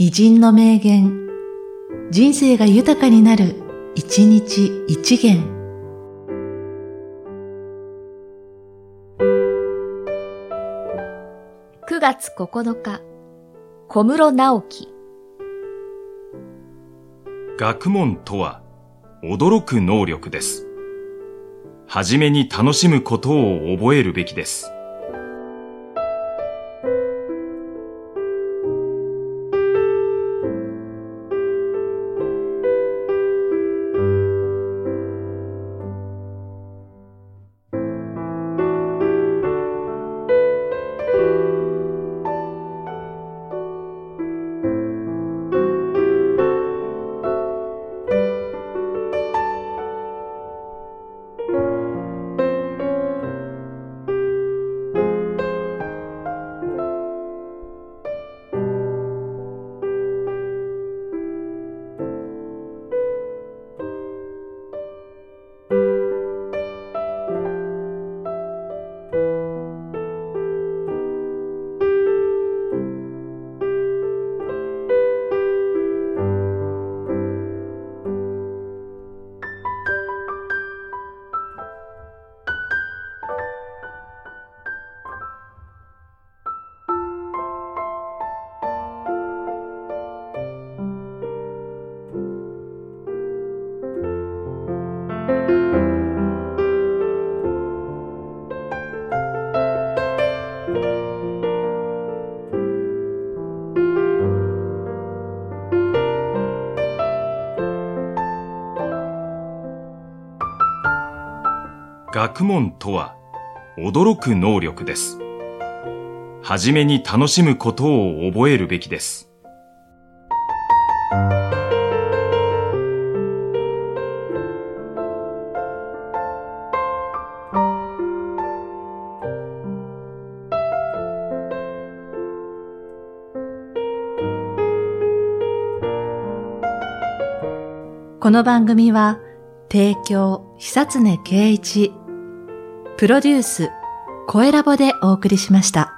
偉人の名言、人生が豊かになる、一日一元。9月9日、小室直樹。学問とは、驚く能力です。はじめに楽しむことを覚えるべきです。学問とは、驚く能力です。はじめに楽しむことを覚えるべきです。この番組は、提供、久常圭一、プロデュース、声ラボでお送りしました。